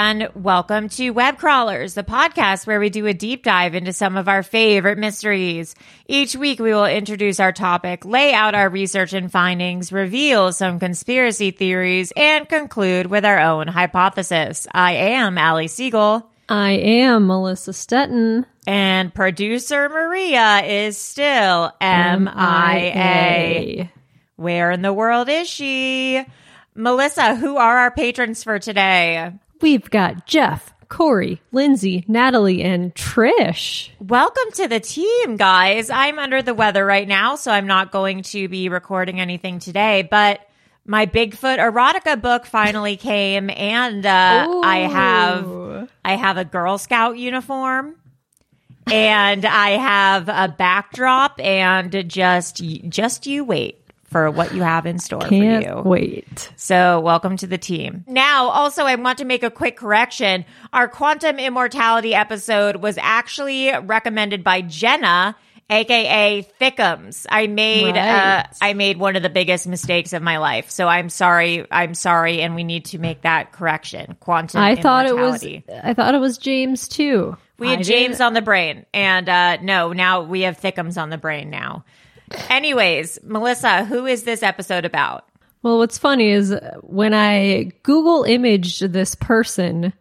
And welcome to Web Crawlers, the podcast where we do a deep dive into some of our favorite mysteries. Each week, we will introduce our topic, lay out our research and findings, reveal some conspiracy theories, and conclude with our own hypothesis. I am Allie Siegel. I am Melissa Stetten. And producer Maria is still MIA. Where in the world is she? Melissa, who are our patrons for today? We've got Jeff, Corey, Lindsay, Natalie, and Trish. Welcome to the team, guys. I'm under the weather right now, so I'm not going to be recording anything today, but my Bigfoot erotica book finally came and uh, I have I have a Girl Scout uniform and I have a backdrop and just just you wait for what you have in store Can't for you. wait. So, welcome to the team. Now, also, I want to make a quick correction. Our quantum immortality episode was actually recommended by Jenna, aka Thickums. I made uh, I made one of the biggest mistakes of my life. So I'm sorry. I'm sorry, and we need to make that correction. Quantum. I thought it was. I thought it was James too. We had I James on the brain, and uh, no, now we have Thickums on the brain now. Anyways, Melissa, who is this episode about? Well, what's funny is when I Google imaged this person,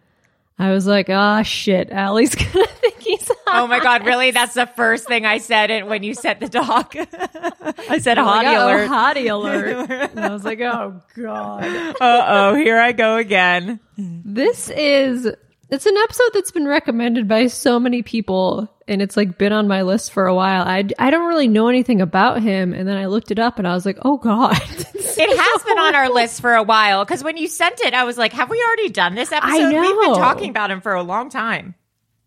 I was like, "Ah, shit, Allie's gonna think he's." Oh my god, really? That's the first thing I said it when you set the dog. I said hottie like, "Oh, alert. Hottie alert. and I was like, "Oh god." Uh oh, here I go again. This is it's an episode that's been recommended by so many people and it's like been on my list for a while. I I don't really know anything about him and then I looked it up and I was like, "Oh god." It has been on our list for a while because when you sent it, I was like, have we already done this episode? We've been know. talking about him for a long time.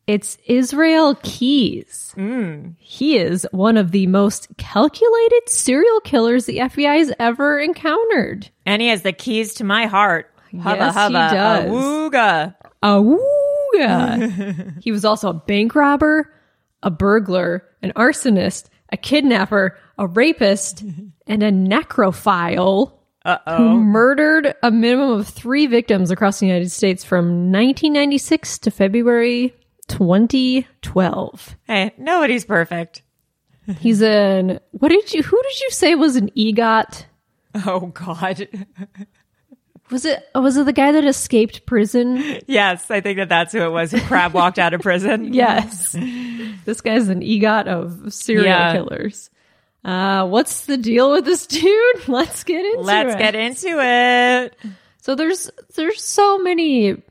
It's Israel Keyes. Mm. He is one of the most calculated serial killers the FBI has ever encountered. And he has the keys to my heart. Hubba Yes, he does. awooga. Awooga. he was also a bank robber, a burglar, an arsonist, a kidnapper, a rapist, and a necrophile who murdered a minimum of three victims across the United States from 1996 to February 2012. Hey, nobody's perfect. He's an what did you who did you say was an EGOT? Oh God. Was it was it the guy that escaped prison? yes, I think that that's who it was. Who crab walked out of prison. Yes. this guy's an EGOT of serial Yeah. killers. Uh, what's the deal with this dude? Let's get into it. Let's it. get into it. So there's there's so many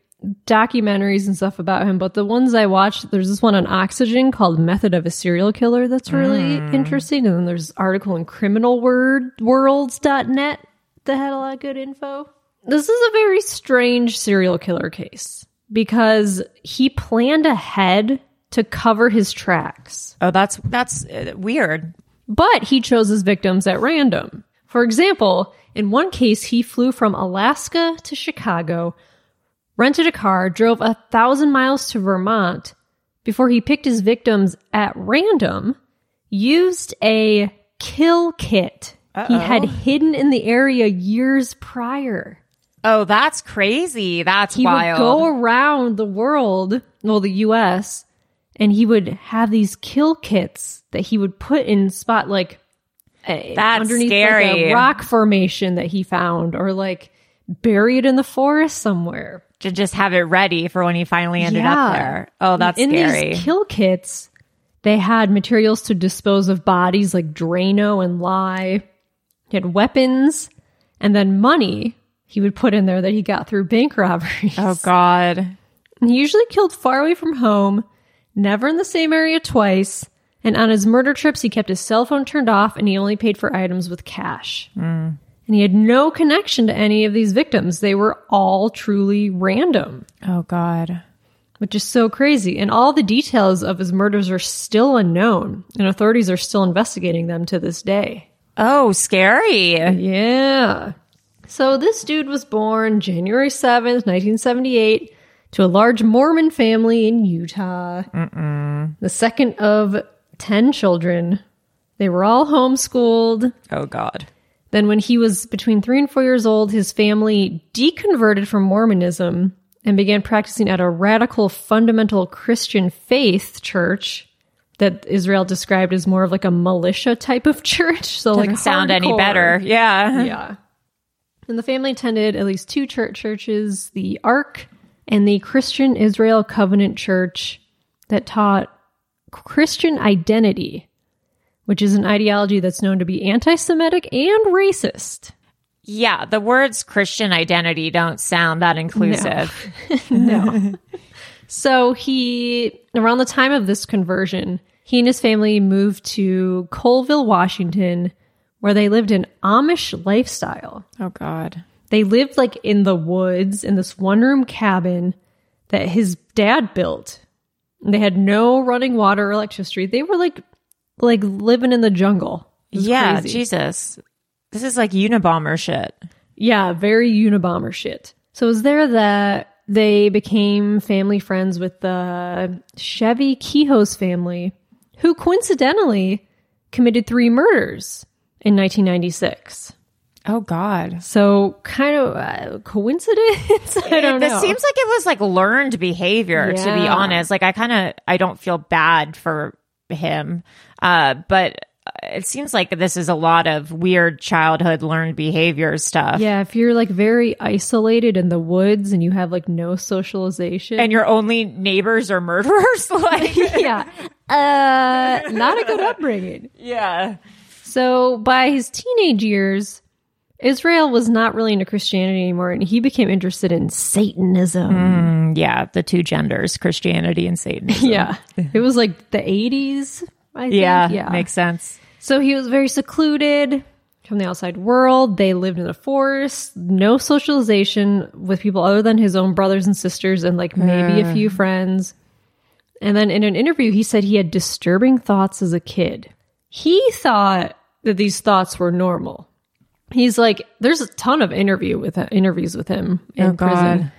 documentaries and stuff about him, but the ones I watched, there's this one on Oxygen called Method of a Serial Killer that's really interesting. And then there's article in criminalworlds.net that had a lot of good info. This is a very strange serial killer case because he planned ahead to cover his tracks. Oh, that's that's uh, weird. But he chose his victims at random. For example, in one case, he flew from Alaska to Chicago, rented a car, drove a thousand miles to Vermont before he picked his victims at random, used a kill kit he had hidden in the area years prior. Oh, that's crazy. That's He wild. would go around the world, well, the US, and he would have these kill kits that he would put in spot like uh, That's underneath scary. like a rock formation that he found or like buried in the forest somewhere. to just have it ready for when he finally ended Yeah. up there. Oh, that's in scary. these kill kits, they had materials to dispose of bodies like Drano and lye. He had weapons and then money he would put in there that he got through bank robberies. oh God. And he usually killed far away from home, never in the same area twice. And on his murder trips, he kept his cell phone turned off and he only paid for items with cash. Hmm. And he had no connection to any of these victims. They were all truly random, Oh God. which is so crazy. And all the details of his murders are still unknown, and authorities are still investigating them to this day. Oh, scary. Yeah. So this dude was born January 7th, 1978, to a large Mormon family in Utah. The second of 10 children. They were all homeschooled. Oh God. Then, when he was between three and four years old, his family deconverted from Mormonism and began practicing at a radical fundamental Christian faith church that Israel described as more of like a militia type of church. So, Doesn't like, sound any better. Yeah. Yeah. And the family attended at least two church churches, the Ark and the Christian Israel Covenant Church that taught Christian identity, which is an ideology that's known to be anti-Semitic and racist. Yeah. The words Christian identity don't sound that inclusive. No. So he around the time of this conversion, he and his family moved to Colville, Washington, where they lived an Amish lifestyle. Oh God. They lived like in the woods in this one room cabin that his dad built. And They had no running water or electricity. They were like like living in the jungle. Yeah. crazy. Jesus. This is like Unabomber shit. Yeah, very Unabomber shit. So it was there that they became family friends with the Chevie Kehoe's family, who coincidentally committed three murders in 1996. Oh God. So kind of uh, coincidence? I don't This know. seems like it was like learned behavior, to be honest. Like I kind of I don't feel bad for him, uh, but it seems like this is a lot of weird childhood learned behavior stuff. Yeah, if you're like very isolated in the woods and you have like no socialization. And your only neighbors are murderers, like yeah. Uh not a good upbringing. yeah. So by his teenage years, Israel was not really into Christianity anymore and he became interested in Satanism. Mm, yeah, the two genders, Christianity and Satanism. Yeah. It was like the 80s, I think. yeah, yeah. makes sense. So he was very secluded from the outside world. They lived in the forest, no socialization with people other than his own brothers and sisters and like maybe a few friends. And then in an interview, he said he had disturbing thoughts as a kid. He thought that these thoughts were normal. He's like, there's a ton of interview with interviews with him in Oh, God. prison.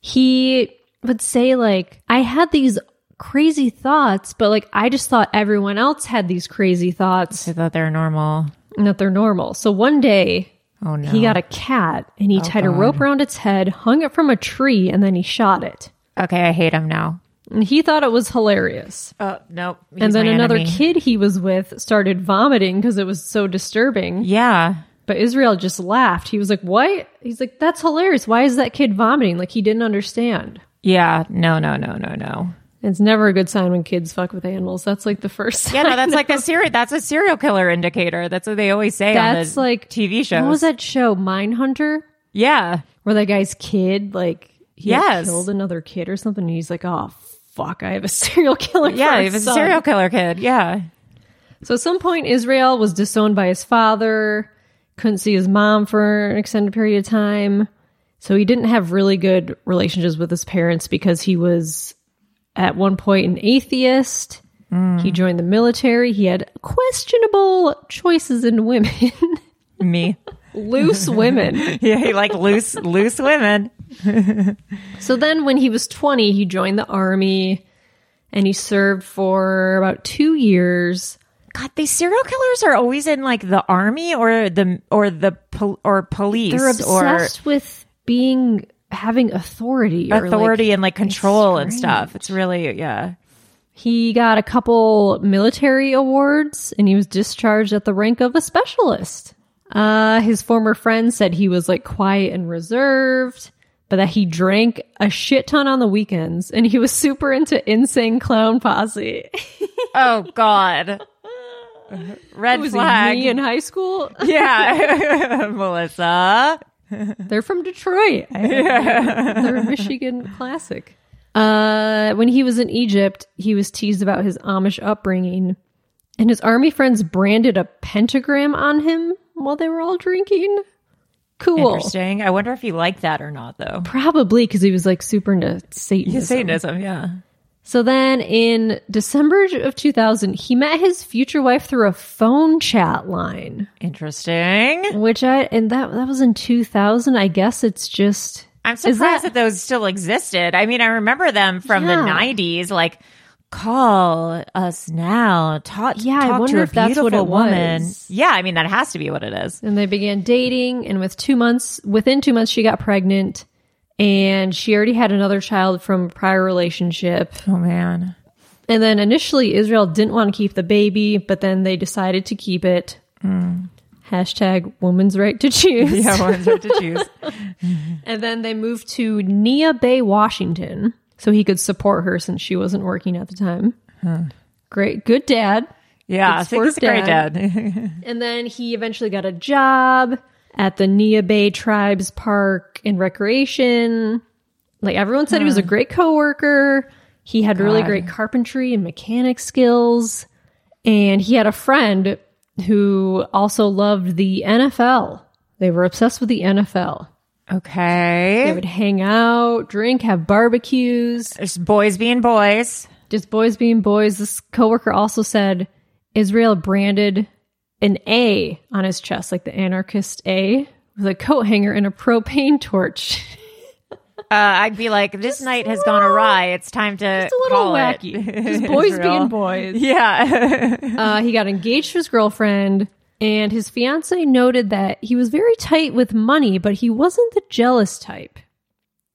He would say like, I had these crazy thoughts, but like I just thought everyone else had these crazy thoughts I thought they're normal. and that they're normal. So one day Oh no. he got a cat and he oh, tied a rope around its head, hung it from a tree, and then he shot it. okay, I hate him now. And he thought it was hilarious. Oh nope. and then another enemy. kid he was with started vomiting because it was so disturbing. Yeah. But Israel just laughed. He was like, What? He's like, That's hilarious. Why is that kid vomiting? Like he didn't understand. Yeah. No, no, no, no, no. It's never a good sign when kids fuck with animals. That's like the first Yeah, no, that's like a serial. That's a serial killer indicator. That's what they always say That's on the like TV shows. What was that show? Mindhunter. Yeah, where Where that guy's kid, like, he Yes. killed another kid or something. And he's like, oh, fuck, I have a serial killer. Yeah, for have a son." serial killer kid. Yeah. So at some point, Israel was disowned by his father, couldn't see his mom for an extended period of time. So he didn't have really good relationships with his parents because he was at one point an atheist. He hmm. joined the military. He had questionable choices in women, Me. loose women. Yeah, he like loose loose women. So then when he was 20, he joined the army and he served for about two years. God, these serial killers are always in like the army or the or the pol- or police They're obsessed with being having authority or or authority like, and like control and stuff. It's really yeah. He got a couple military awards and he was discharged at the rank of a specialist. Uh, his former friend said he was like quiet and reserved, but that he drank a shit ton on the weekends and he was super into Insane Clown Posse. Oh God. Red was flag. me in high school? yeah, Melissa. They're from Detroit. Yeah. They're a Michigan classic. Uh, when he was in Egypt, he was teased about his Amish upbringing, and his army friends branded a pentagram on him while they were all drinking. Cool. Interesting. I wonder if he liked that or not, though. Probably because he was like super into Satanism. Satanism, yeah. So then in December of 2000, he met his future wife through a phone chat line, Interesting. which I, and that, that was in 2000. I guess it's just, I'm surprised that- that, those still existed. I mean, I remember them from the 90s, like call us now. Talk, Yeah, I wonder if that's what it woman. was. Yeah, I mean that has to be what it is. And they began dating, and with two months, within two months, she got pregnant, and she already had another child from a prior relationship. Oh man. And then initially, Israel didn't want to keep the baby, but then they decided to keep it. Mm. Hashtag woman's right to choose. Yeah, one's what to choose. And then they moved to Neah Bay, Washington, so he could support her since she wasn't working at the time. Hmm. Great, good dad. Yeah, I think he's a great dad. And then he eventually got a job at the Neah Bay Tribes Park and Recreation. Like everyone said, he was a hmm. great coworker. He had really great carpentry and mechanic skills. And he had a friend who also loved the NFL. They were obsessed with the NFL. They would hang out, drink, have barbecues, There's boys being boys. just boys being boys. This coworker also said Israel branded an A on his chest, like the anarchist A, with a coat hanger and a propane torch. Uh, I'd be like, this night has gone awry. It's time to It's a little call it. wacky. Just boys Israel. being boys. Yeah. Uh, he got engaged to his girlfriend, and his fiance noted that he was very tight with money, but he wasn't the jealous type.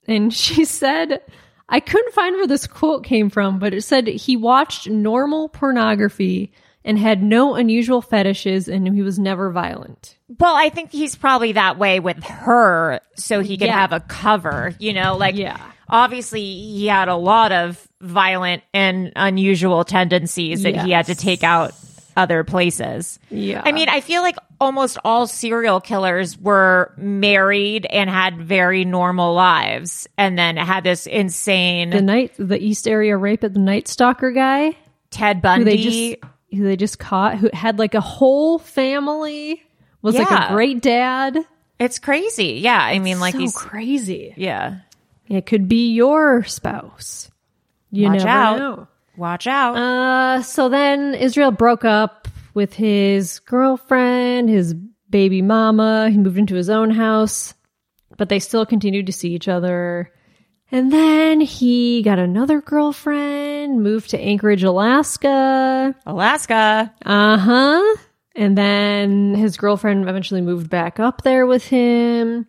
And she said, I couldn't find where this quote came from, but it said he watched normal pornography and had no unusual fetishes, and he was never violent. Well, I think he's probably that way with her so he can Yeah. have a cover, you know, like Yeah. obviously he had a lot of violent and unusual tendencies that he had to take out other places. Yeah. I mean, I feel like almost all serial killers were married and had very normal lives and then had this insane the night, the East Area rape at the Night Stalker guy, Ted who Bundy. they just who they just caught, who had like a whole family, was like a great dad. it's crazy. Yeah. I mean, like so he's, crazy. yeah. It could be your spouse. You Watch never out. know. Watch out. Uh, so then Israel broke up with his girlfriend, his baby mama. He moved into his own house, but they still continued to see each other. And then he got another girlfriend, moved to Anchorage, Alaska. Alaska. Uh huh. And then his girlfriend eventually moved back up there with him.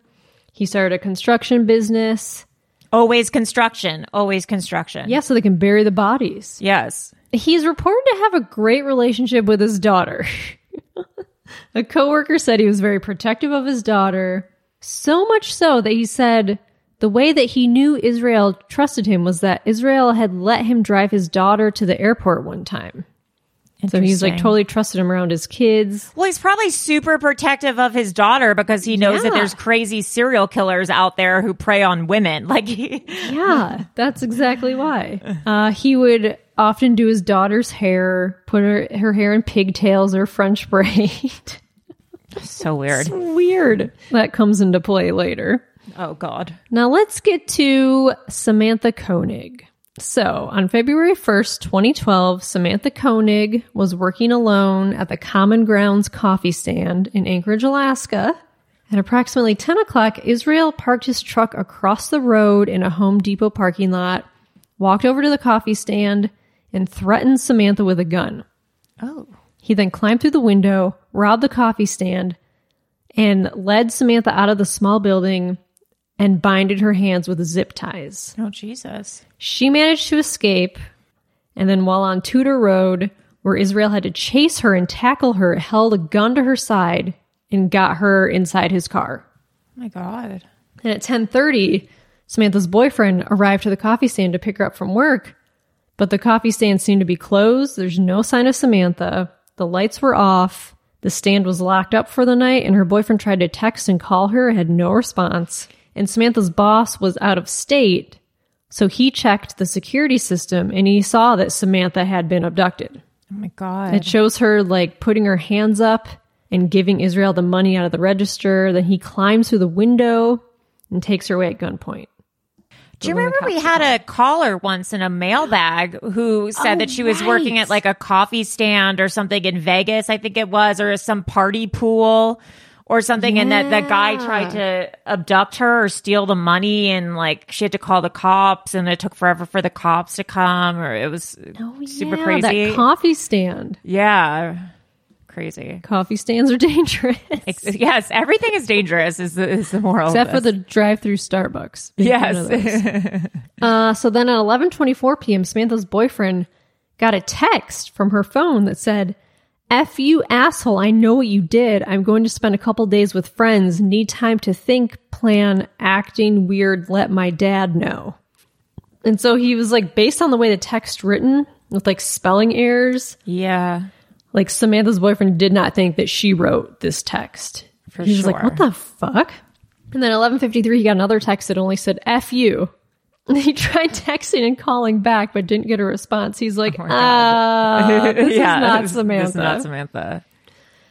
He started a construction business. Always construction. Always construction. Yeah, so they can bury the bodies. Yes. He's reported to have a great relationship with his daughter. a coworker said he was very protective of his daughter, so much so that he said the way that he knew Israel trusted him was that Israel had let him drive his daughter to the airport one time. So he's like totally trusted him around his kids. Well, he's probably super protective of his daughter because he knows that there's crazy serial killers out there who prey on women. Like, he, Yeah, that's exactly why. Uh, he would often do his daughter's hair, put her, her hair in pigtails or French braid. so weird. Weird. That comes into play later. Oh, God. Now let's get to Samantha Koenig. So on February 1st, 2012, Samantha Koenig was working alone at the Common Grounds coffee stand in Anchorage, Alaska. At approximately 10 o'clock, Israel parked his truck across the road in a Home Depot parking lot, walked over to the coffee stand, and threatened Samantha with a gun. Oh. He then climbed through the window, robbed the coffee stand, and led Samantha out of the small building and binded her hands with zip ties. Oh, Jesus. She managed to escape, and then while on Tudor Road, where Israel had to chase her and tackle her, held a gun to her side and got her inside his car. Oh, my God. And at 10:30, Samantha's boyfriend arrived to the coffee stand to pick her up from work, but the coffee stand seemed to be closed. There's no sign of Samantha. The lights were off. The stand was locked up for the night, and her boyfriend tried to text and call her, had no response. And Samantha's boss was out of state, so he checked the security system and he saw that Samantha had been abducted. Oh, my God. It shows her like putting her hands up and giving Israel the money out of the register. Then he climbs through the window and takes her away at gunpoint. Do you remember we had a caller once in a mailbag who said Oh, that she was working at like a coffee stand or something in Vegas, I think it was, or some party pool or something, and that the guy tried to abduct her or steal the money, and like she had to call the cops, and it took forever for the cops to come, or it was super Yeah, crazy. That coffee stand. yeah, crazy. Coffee stands are dangerous. Yes, everything is dangerous. Is the, is the moral? Except for the drive-through Starbucks. Big fan of those. yes. Uh, so then at 11:24 p.m., Samantha's boyfriend got a text from her phone that said, "F you asshole, I know what you did. I'm going to spend a couple days with friends. Need time to think, plan, acting weird, let my dad know." And so he was like based on the way the text written with like spelling errors, yeah. like Samantha's boyfriend did not think that she wrote this text. For he was like, sure. "What the fuck?" And then 11:53, he got another text that only said "f you." He tried texting and calling back, but didn't get a response. He's like, "Ah, this is not this- Samantha." This is not Samantha.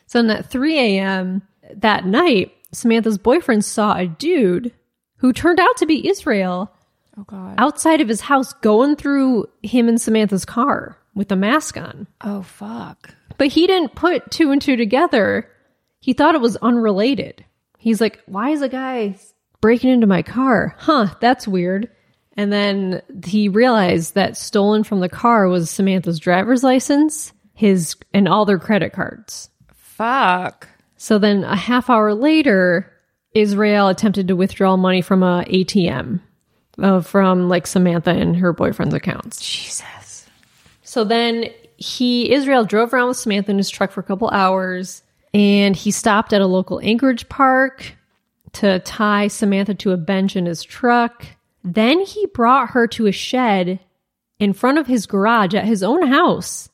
So then at 3 a.m. that night, Samantha's boyfriend saw a dude who turned out to be Israel Oh God. outside of his house, going through him and Samantha's car with a mask on. Oh fuck. But he didn't put two and two together. He thought it was unrelated. He's like, why is a guy breaking into my car? Huh, that's weird. And then he realized that stolen from the car was Samantha's driver's license, his, and all their credit cards. Fuck. So then a half hour later, Israel attempted to withdraw money from a ATM uh, from like Samantha and her boyfriend's accounts. Jesus. So then he Israel drove around with Samantha in his truck for a couple hours and he stopped at a local Anchorage park to tie Samantha to a bench in his truck. Then he brought her to a shed in front of his garage at his own house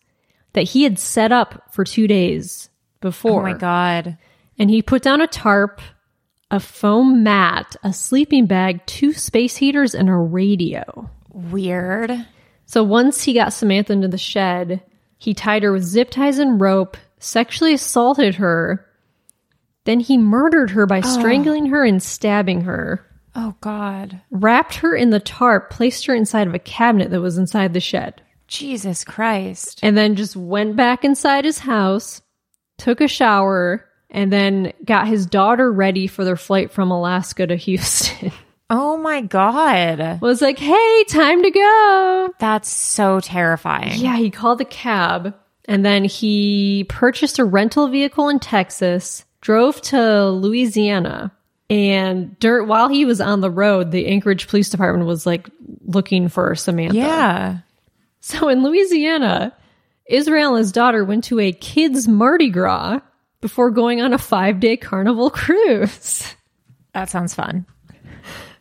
that he had set up for 2 days before. Oh my god. And he put down a tarp, a foam mat, a sleeping bag, two space heaters and a radio. Weird. So once he got Samantha into the shed, he tied her with zip ties and rope, sexually assaulted her. Then he murdered her by oh. strangling her and stabbing her, Oh god. wrapped her in the tarp, placed her inside of a cabinet that was inside the shed, Jesus Christ. and then just went back inside his house, took a shower, and then got his daughter ready for their flight from Alaska to Houston. Oh my god. was like, hey, time to go. That's so terrifying. Yeah, he called a cab and then he purchased a rental vehicle in Texas, drove to Louisiana, and dur- while he was on the road, the Anchorage Police Department was like looking for Samantha. Yeah. So in Louisiana, Israel and his daughter went to a kids' Mardi Gras before going on a five day carnival cruise. That sounds fun.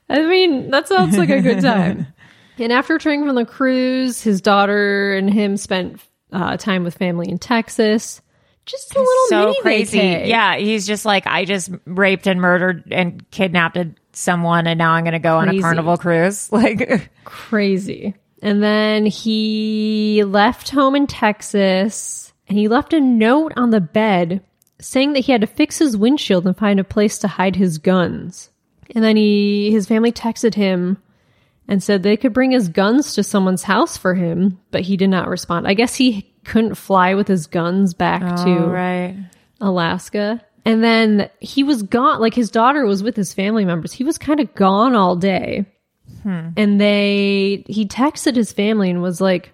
I mean, that sounds like a good time. and after returning from the cruise, his daughter and him spent uh, time with family in Texas. Just a little so mini crazy. vacay. Yeah, he's just like, I just raped and murdered and kidnapped someone, and now I'm going to go on a carnival cruise. Like, crazy. And then he left home in Texas and he left a note on the bed saying that he had to fix his windshield and find a place to hide his guns. And then he his family texted him and said they could bring his guns to someone's house for him, but he did not respond. I guess he couldn't fly with his guns back oh, to oh, right. Alaska. And then he was gone, like his daughter was with his family members. He was kind of gone all day. Hmm. And they, he texted his family and was like,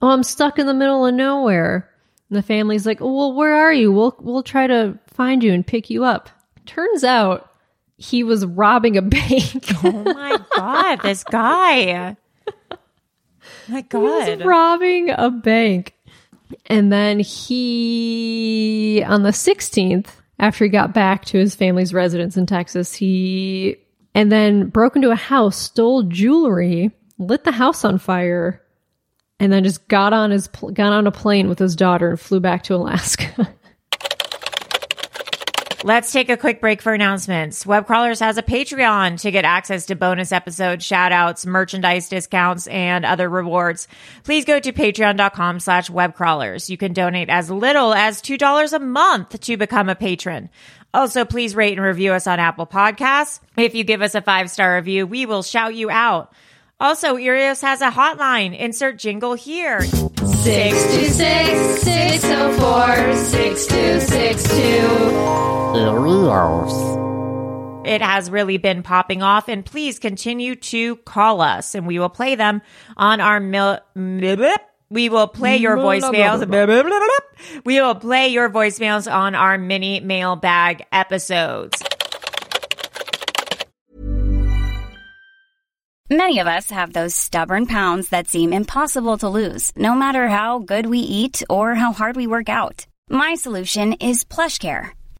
Oh, I'm stuck in the middle of nowhere. And the family's like, oh, Well, where are you? We'll, we'll try to find you and pick you up. Turns out he was robbing a bank. Oh my God, this guy. My God. He was robbing a bank. And then he, on the 16th, after he got back to his family's residence in Texas, he, and then broke into a house, stole jewelry, lit the house on fire, and then just got on his, got on a plane with his daughter and flew back to Alaska. Let's take a quick break for announcements. Web Crawlers has a Patreon to get access to bonus episodes, shout outs, merchandise discounts, and other rewards. Please go to patreon.com slash webcrawlers. You can donate as little as $2 a month to become a patron. Also, please rate and review us on Apple Podcasts. If you give us a five star review, we will shout you out. Also, Irios has a hotline. Insert jingle here. 626 604 6262. it has really been popping off and please continue to call us and we will play them on our mil- we will play your voicemails we will play your voicemails on our mini mailbag episodes Many of us have those stubborn pounds that seem impossible to lose, no matter how good we eat or how hard we work out. My solution is PlushCare.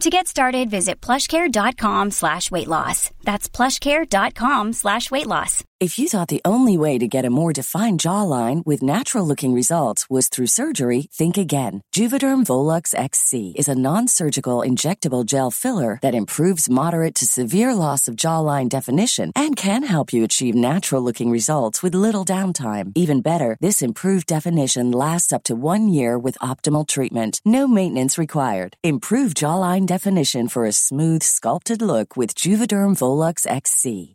To get started, visit plushcare.com slash weight loss. That's plushcare.com slash weight loss. If you thought the only way to get a more defined jawline with natural looking results was through surgery, think again. Juvederm Volux XC is a non surgical injectable gel filler that improves moderate to severe loss of jawline definition and can help you achieve natural looking results with little downtime. Even better, this improved definition lasts up to one year with optimal treatment. No maintenance required. Improve jawline definition for a smooth, sculpted look with Juvederm Volux XC.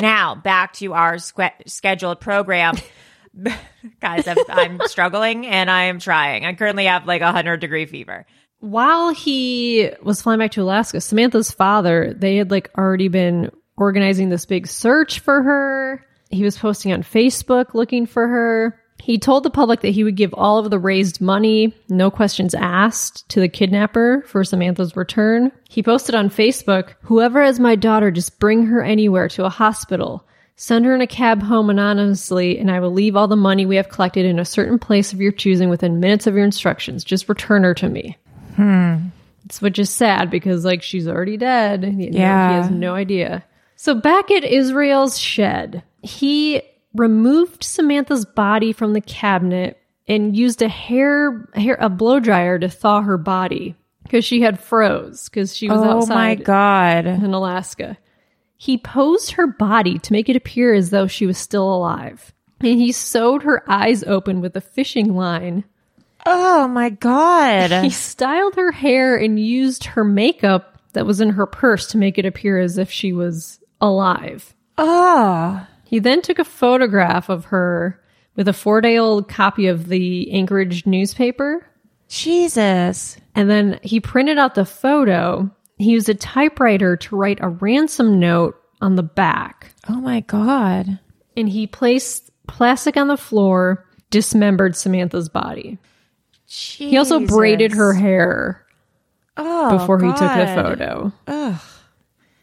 now back to our sque- scheduled program guys I'm, I'm struggling and i am trying i currently have like a 100 degree fever While he was flying back to Alaska, Samantha's father, they had like already been organizing this big search for her. He was posting on Facebook looking for her. He told the public that he would give all of the raised money, no questions asked, to the kidnapper for Samantha's return. He posted on Facebook, Whoever has my daughter, just bring her anywhere to a hospital. Send her in a cab home anonymously, and I will leave all the money we have collected in a certain place of your choosing within minutes of your instructions. Just return her to me. Hmm. It's which is sad because, like, she's already dead. He- Yeah. He has no idea. So, back at Israel's shed, he removed Samantha's body from the cabinet and used a hair, hair a blow dryer to thaw her body because she had froze because she was oh outside my god. in Alaska. He posed her body to make it appear as though she was still alive. And he sewed her eyes open with a fishing line. Oh my god. He styled her hair and used her makeup that was in her purse to make it appear as if she was alive. oh. He then took a photograph of her with a four day old copy of the Anchorage newspaper. Jesus. And then he printed out the photo. He used a typewriter to write a ransom note on the back. Oh my god. And he placed plastic on the floor, dismembered Samantha's body. He also braided her hair oh, before he took the God. photo.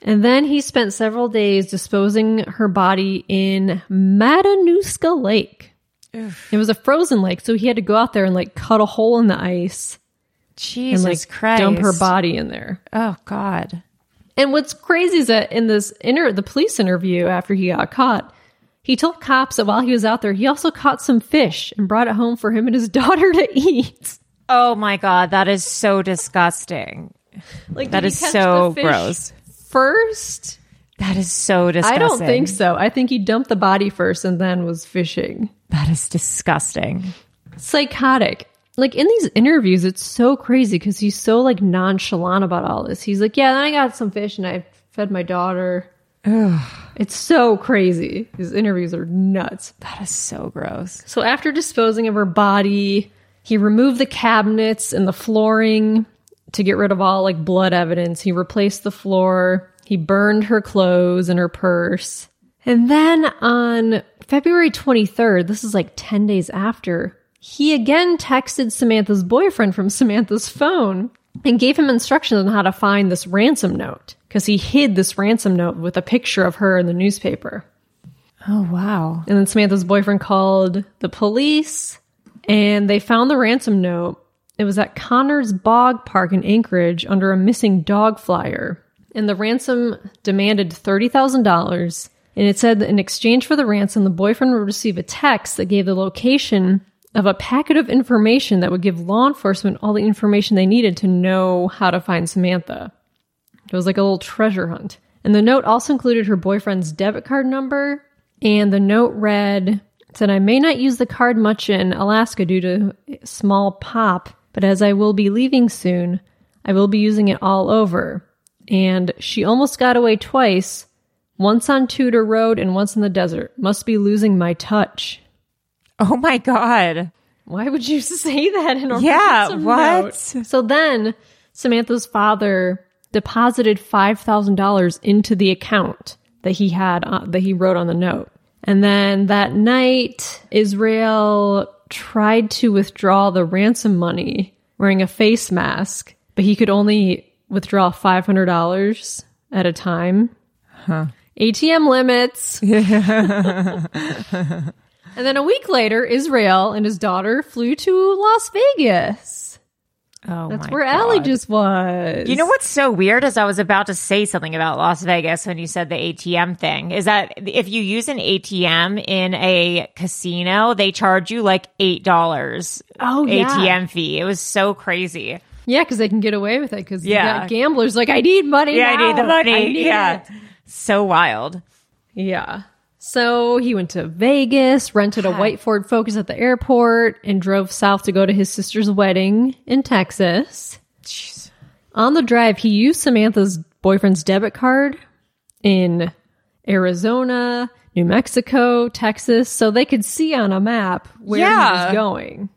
And then he spent several days disposing her body in Matanuska Lake. It was a frozen lake, so he had to go out there and like cut a hole in the ice Jesus and like Christ. dump her body in there. Oh god. And what's crazy is that in this inter the police interview after he got caught, he told cops that while he was out there, he also caught some fish and brought it home for him and his daughter to eat. Oh my god, that is so disgusting. Like That is so gross. First, That is so disgusting. I don't think so. I think he dumped the body first and then was fishing. That is disgusting. Psychotic. Like in these interviews, it's so crazy because he's so like nonchalant about all this. He's like, "Yeah, then I got some fish and I fed my daughter." It's so crazy. His interviews are nuts. That is so gross. So after disposing of her body, he removed the cabinets and the flooring to get rid of all like blood evidence. He replaced the floor. He burned her clothes and her purse. And then on February 23rd, this is like 10 days after, he again texted Samantha's boyfriend from Samantha's phone and gave him instructions on how to find this ransom note because he hid this ransom note with a picture of her in the newspaper. Oh wow. And then Samantha's boyfriend called the police and they found the ransom note. It was at Connors Bog Park in Anchorage under a missing dog flyer. And the ransom demanded $30,000. And it said that in exchange for the ransom, the boyfriend would receive a text that gave the location of a packet of information that would give law enforcement all the information they needed to know how to find Samantha. It was like a little treasure hunt. And the note also included her boyfriend's debit card number. And the note read, said, I may not use the card much in Alaska due to small pop, but as I will be leaving soon, I will be using it all over. And she almost got away twice, once on Tudor Road and once in the desert. Must be losing my touch. Oh my god. Why would you say that in a Yeah, what? note? So then Samantha's father deposited $5,000 into the account that he had uh, that he wrote on the note. And then that night Israel tried to withdraw the ransom money wearing a face mask, but he could only withdraw $500 at a time. ATM limits. And then a week later, Israel and his daughter flew to Las Vegas. Oh That's where God. Allie just was. You know what's so weird is I was about to say something about Las Vegas when you said the ATM thing. Is that if you use an ATM in a casino, they charge you like eight dollars Oh, yeah. ATM fee. It was so crazy. Yeah, because they can get away with it because Yeah. got gamblers like, I need money. Yeah, I need the money. Need yeah, it." so wild. Yeah. So he went to Vegas, rented a white Ford Focus at the airport, and drove south to go to his sister's wedding in Texas. On the drive, he used Samantha's boyfriend's debit card in Arizona, New Mexico, Texas, so they could see on a map where he Yeah. was going.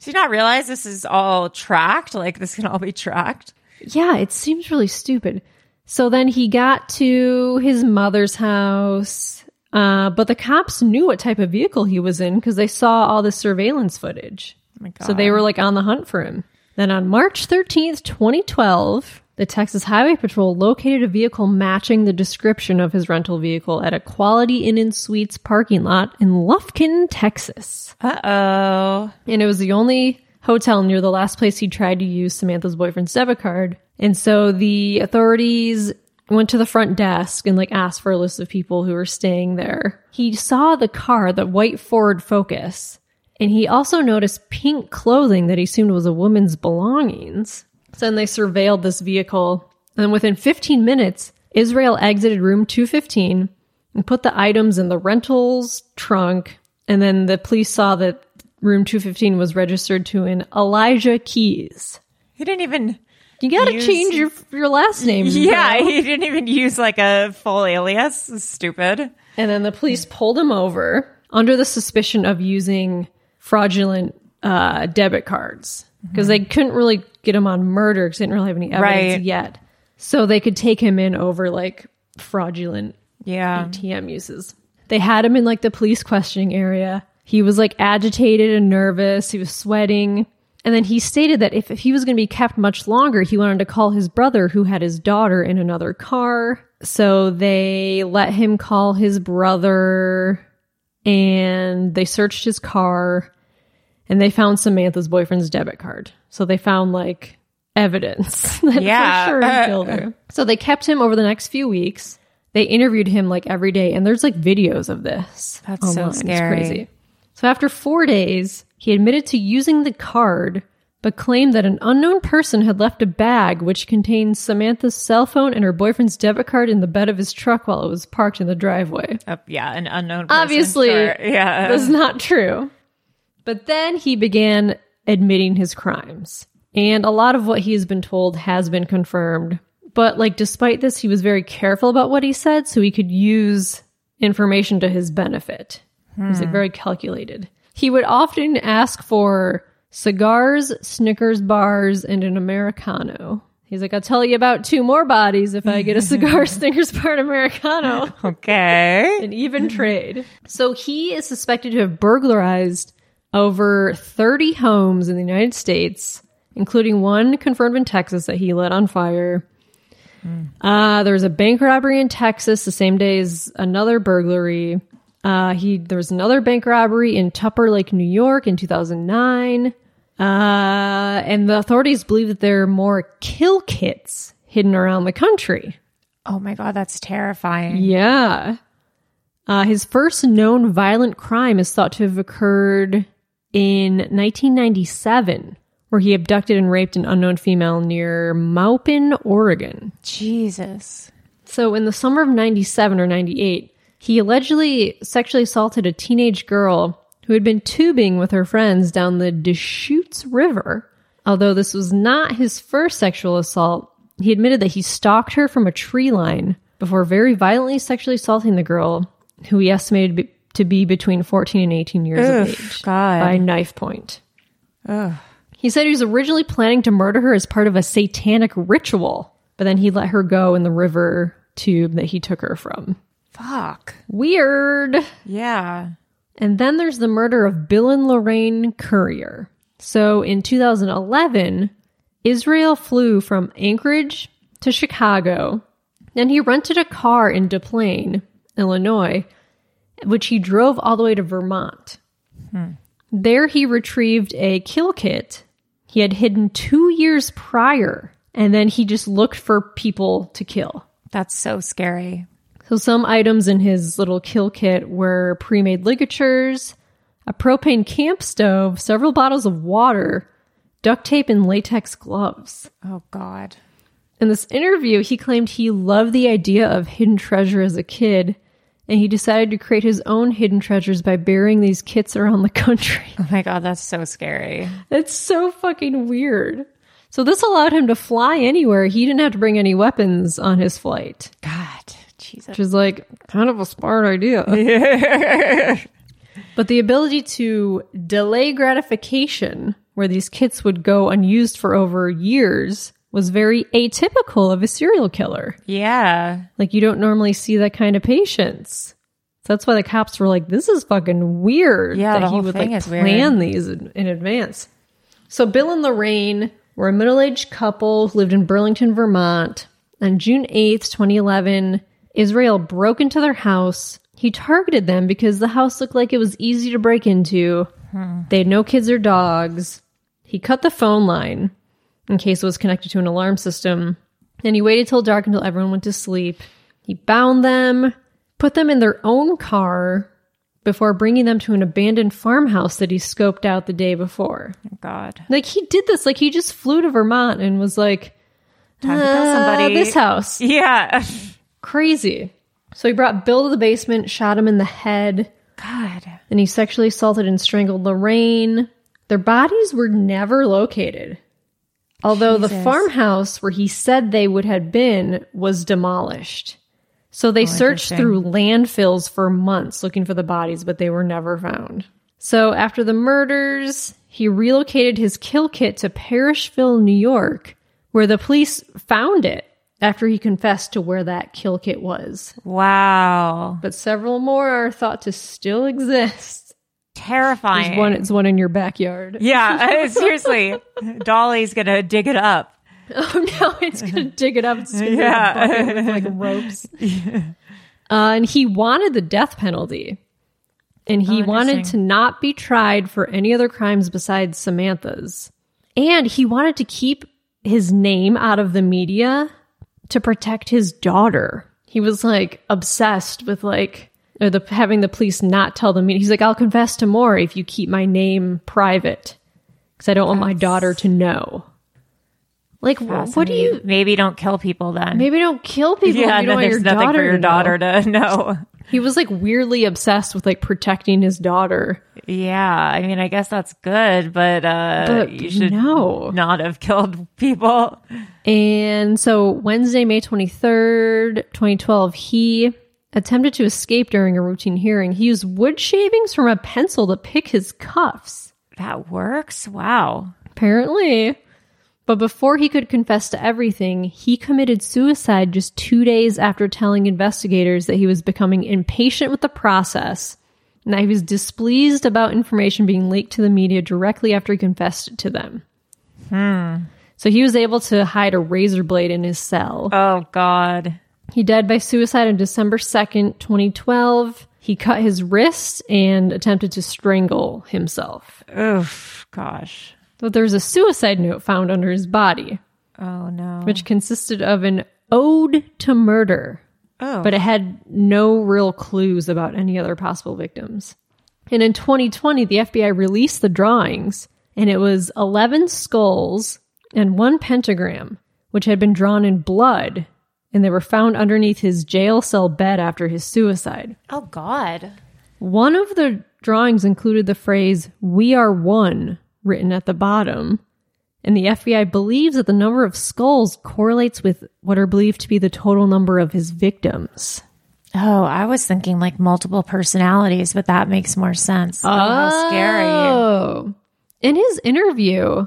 Do you not realize this is all tracked? Like this can all be tracked. Yeah, it seems really stupid. So then he got to his mother's house. Uh, but the cops knew what type of vehicle he was in because they saw all the surveillance footage. Oh my God. So they were like on the hunt for him. Then on March 13th, 2012, the Texas Highway Patrol located a vehicle matching the description of his rental vehicle at a Quality Inn and Suites parking lot in Lufkin, Texas. Uh oh. And it was the only hotel near the last place he tried to use Samantha's boyfriend's debit card. And so the authorities went to the front desk and like asked for a list of people who were staying there. He saw the car, the white Ford Focus, and he also noticed pink clothing that he assumed was a woman's belongings. So then they surveilled this vehicle, and within 15 minutes, Israel exited room 215 and put the items in the rentals trunk. And then the police saw that room 215 was registered to an Elijah Keys. He didn't even. You gotta Use- change your your last name. Yeah, bro. he didn't even use like a full alias. Stupid. And then the police pulled him over under the suspicion of using fraudulent uh, debit cards because they couldn't really get him on murder because they didn't really have any evidence Right. yet. So they could take him in over like fraudulent Yeah. ATM uses. They had him in like the police questioning area. He was like agitated and nervous. He was sweating. And then he stated that if, if he was going to be kept much longer, he wanted to call his brother who had his daughter in another car. So they let him call his brother and they searched his car and they found Samantha's boyfriend's debit card. So they found like evidence that Yeah. for sure he killed her. So they kept him over the next few weeks. They interviewed him like every day, and there's like videos of this. That's oh so online. It's scary. crazy. So after four days, he admitted to using the card, but claimed that an unknown person had left a bag which contained Samantha's cell phone and her boyfriend's debit card in the bed of his truck while it was parked in the driveway. Uh, yeah, an unknown person. Obviously, sure. Yeah. that's not true. But then he began admitting his crimes. And a lot of what he has been told has been confirmed. But like despite this, he was very careful about what he said so he could use information to his benefit. He was like very calculated. He would often ask for cigars, Snickers bars, and an Americano. He's like, I'll tell you about two more bodies if I get a cigar, Snickers bar, and Americano okay. an even trade. So he is suspected to have burglarized over 30 homes in the United States, including one confirmed in Texas that he lit on fire. Uh, there was a bank robbery in Texas the same day as another burglary. Uh, he there was another bank robbery in Tupper Lake, New York, in 2009. Uh, and the authorities believe that there are more kill kits hidden around the country. Oh my god, that's terrifying. Yeah. Uh, his first known violent crime is thought to have occurred in 1997, where he abducted and raped an unknown female near Maupin, Oregon. Jesus. So, in the summer of 97 or 98, he allegedly sexually assaulted a teenage girl who had been tubing with her friends down the Deschutes River. Although this was not his first sexual assault, he admitted that he stalked her from a tree line before very violently sexually assaulting the girl, who he estimated be- to be between 14 and 18 years Ugh, of age, God. by knife point. Ugh. He said he was originally planning to murder her as part of a satanic ritual, but then he let her go in the river tube that he took her from. Fuck. Weird. Yeah. And then there's the murder of Bill and Lorraine Currier. So in 2011, Israel flew from Anchorage to Chicago. Then he rented a car in Des Plaines, Illinois, which he drove all the way to Vermont. Hmm. There he retrieved a kill kit he had hidden two years prior, and then he just looked for people to kill. That's so scary. So some items in his little kill kit were pre-made ligatures, a propane camp stove, several bottles of water, duct tape, and latex gloves. Oh god. In this interview, he claimed he loved the idea of hidden treasure as a kid, and he decided to create his own hidden treasures by burying these kits around the country. Oh my god, that's so scary. It's so fucking weird. So this allowed him to fly anywhere. He didn't have to bring any weapons on his flight, God. Which is like kind of a smart idea. But the ability to delay gratification, where these kits would go unused for over years, was very atypical of a serial killer. Yeah. Like, you don't normally see that kind of patience. So that's why the cops were like, "This is fucking weird." Yeah, that he would like is weird. plan these in, in advance. So Bill and Lorraine were a middle-aged couple who lived in Burlington, Vermont. On June eighth, twenty eleven, Israel broke into their house. He targeted them because the house looked like it was easy to break into. They had no kids or dogs. He cut the phone line in case it was connected to an alarm system. And he waited till dark until everyone went to sleep. He bound them, put them in their own car before bringing them to an abandoned farmhouse that he scoped out the day before. God. Like he did this, like he just flew to Vermont and was like, Time to kill "Uh, somebody. This house. Yeah. Crazy. So he brought Bill to the basement, shot him in the head, God. and he sexually assaulted and strangled Lorraine. Their bodies were never located. Although the farmhouse where he said they would have been was demolished. So they oh, searched through landfills for months looking for the bodies, but they were never found. So after the murders, he relocated his kill kit to Parishville, New York, where the police found it after he confessed to where that kill kit was. Wow. But several more are thought to still exist. Terrifying. There's one, it's one in your backyard. yeah, seriously. Dolly's going to dig it up. Oh no, it's gonna dig it up. It's gonna Yeah. yeah. with like ropes. Uh, and he wanted the death penalty, and he Oh, wanted to not be tried for any other crimes besides Samantha's, and he wanted to keep his name out of the media to protect his daughter. He was like obsessed with like or the having the police not tell the media. He's like, I'll confess to more if you keep my name private because I don't want my daughter to know. Like, what do you? Maybe don't kill people then. Maybe don't kill people yeah, you don't want there's your nothing daughter for your to know. daughter to know. He was like weirdly obsessed with like protecting his daughter. Yeah, I mean, I guess that's good, but uh, But you should no. not have killed people. And so Wednesday, May 23rd, 2012, he attempted to escape during a routine hearing. He used wood shavings from a pencil to pick his cuffs. That works. Wow. Apparently. But before he could confess to everything, he committed suicide just two days after telling investigators that he was becoming impatient with the process and that he was displeased about information being leaked to the media directly after he confessed to them. Hmm. So he was able to hide a razor blade in his cell. Oh God. He died by suicide on December 2nd, 2012. He cut his wrist and attempted to strangle himself. Oof. Gosh. But there was a suicide note found under his body, Oh no. which consisted of an ode to murder, oh. but it had no real clues about any other possible victims. And in 2020, the FBI released the drawings, and it was 11 skulls and one pentagram, which had been drawn in blood, and they were found underneath his jail cell bed after his suicide. oh God. One of the drawings included the phrase, We are one, written at the bottom. And the FBI believes that the number of skulls correlates with what are believed to be the total number of his victims. Oh, I was thinking like multiple personalities, but that makes more sense. Oh, how scary. Oh. In his interview,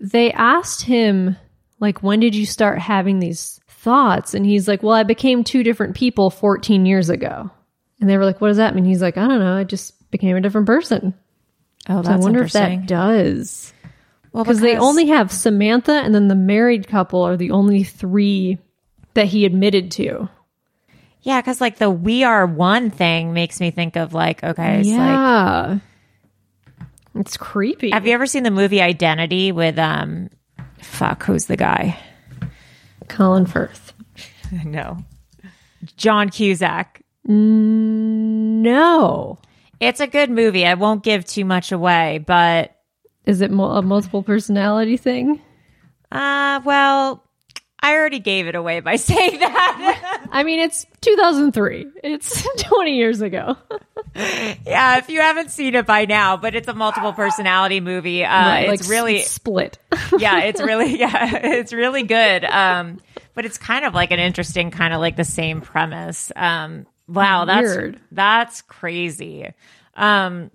they asked him, like, when did you start having these thoughts? And he's like, well, I became two different people 14 years ago. And they were like, what does that mean? He's like, I don't know. I just became a different person. Oh, So I that's wonder if interesting. that does. well, because they only have Samantha and then the married couple are the only three that he admitted to. yeah, because like the "we are one" thing makes me think of like okay, it's like yeah, it's creepy. have you ever seen the movie Identity with um, fuck, who's the guy? Colin Firth? No, John Cusack. No, It's a good movie. I won't give too much away, but is it a multiple personality thing? uh, well, I already gave it away by saying that. I mean, it's 2003. It's 20 years ago. yeah, if you haven't seen it by now, but it's a multiple personality movie. Uh, Right, it's like really s- split. yeah, it's really yeah, it's really good. Um, but it's kind of like an interesting kind of like the same premise. Um, wow, that's Weird. that's crazy. Um,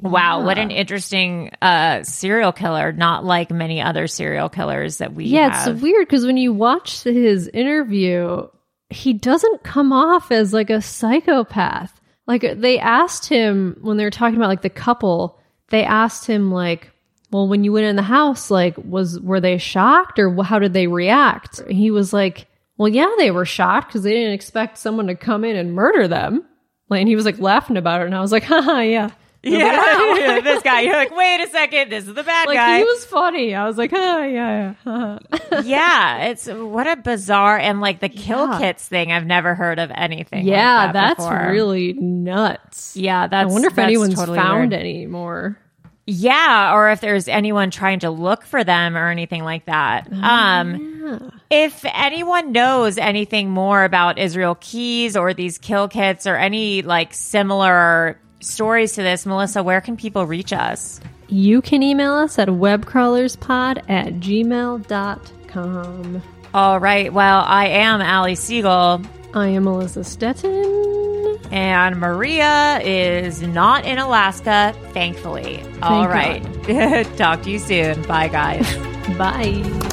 wow, what an interesting uh serial killer. Not like many other serial killers that we yeah, have. it's weird because when you watch his interview, he doesn't come off as like a psychopath. Like they asked him when they were talking about like the couple, they asked him like, "Well, when you went in the house, like was were they shocked or how did they react?" He was like, "Well, yeah, they were shocked because they didn't expect someone to come in and murder them." And he was like laughing about it, and I was like, "Haha, yeah." Yeah, this guy. You're like, wait a second, this is the bad Like guy. he was funny. I was like, "Ah, yeah, yeah." yeah, it's what a bizarre and like the kill Yeah. kits thing. I've never heard of anything. yeah, like that that's before. really nuts. Yeah, that's. I wonder if that's anyone's totally found weird. anymore. Yeah, or if there's anyone trying to look for them or anything like that. Oh, um, if anyone knows anything more about Israel Keyes or these kill kits or any like similar stories to this, Melissa, where can people reach us? You can email us at webcrawlerspod at gmail.com. All right. Well, I am Allie Siegel. I am Melissa Stetten. And Maria is not in Alaska, thankfully. All right. Talk to you soon. Bye, guys. Bye.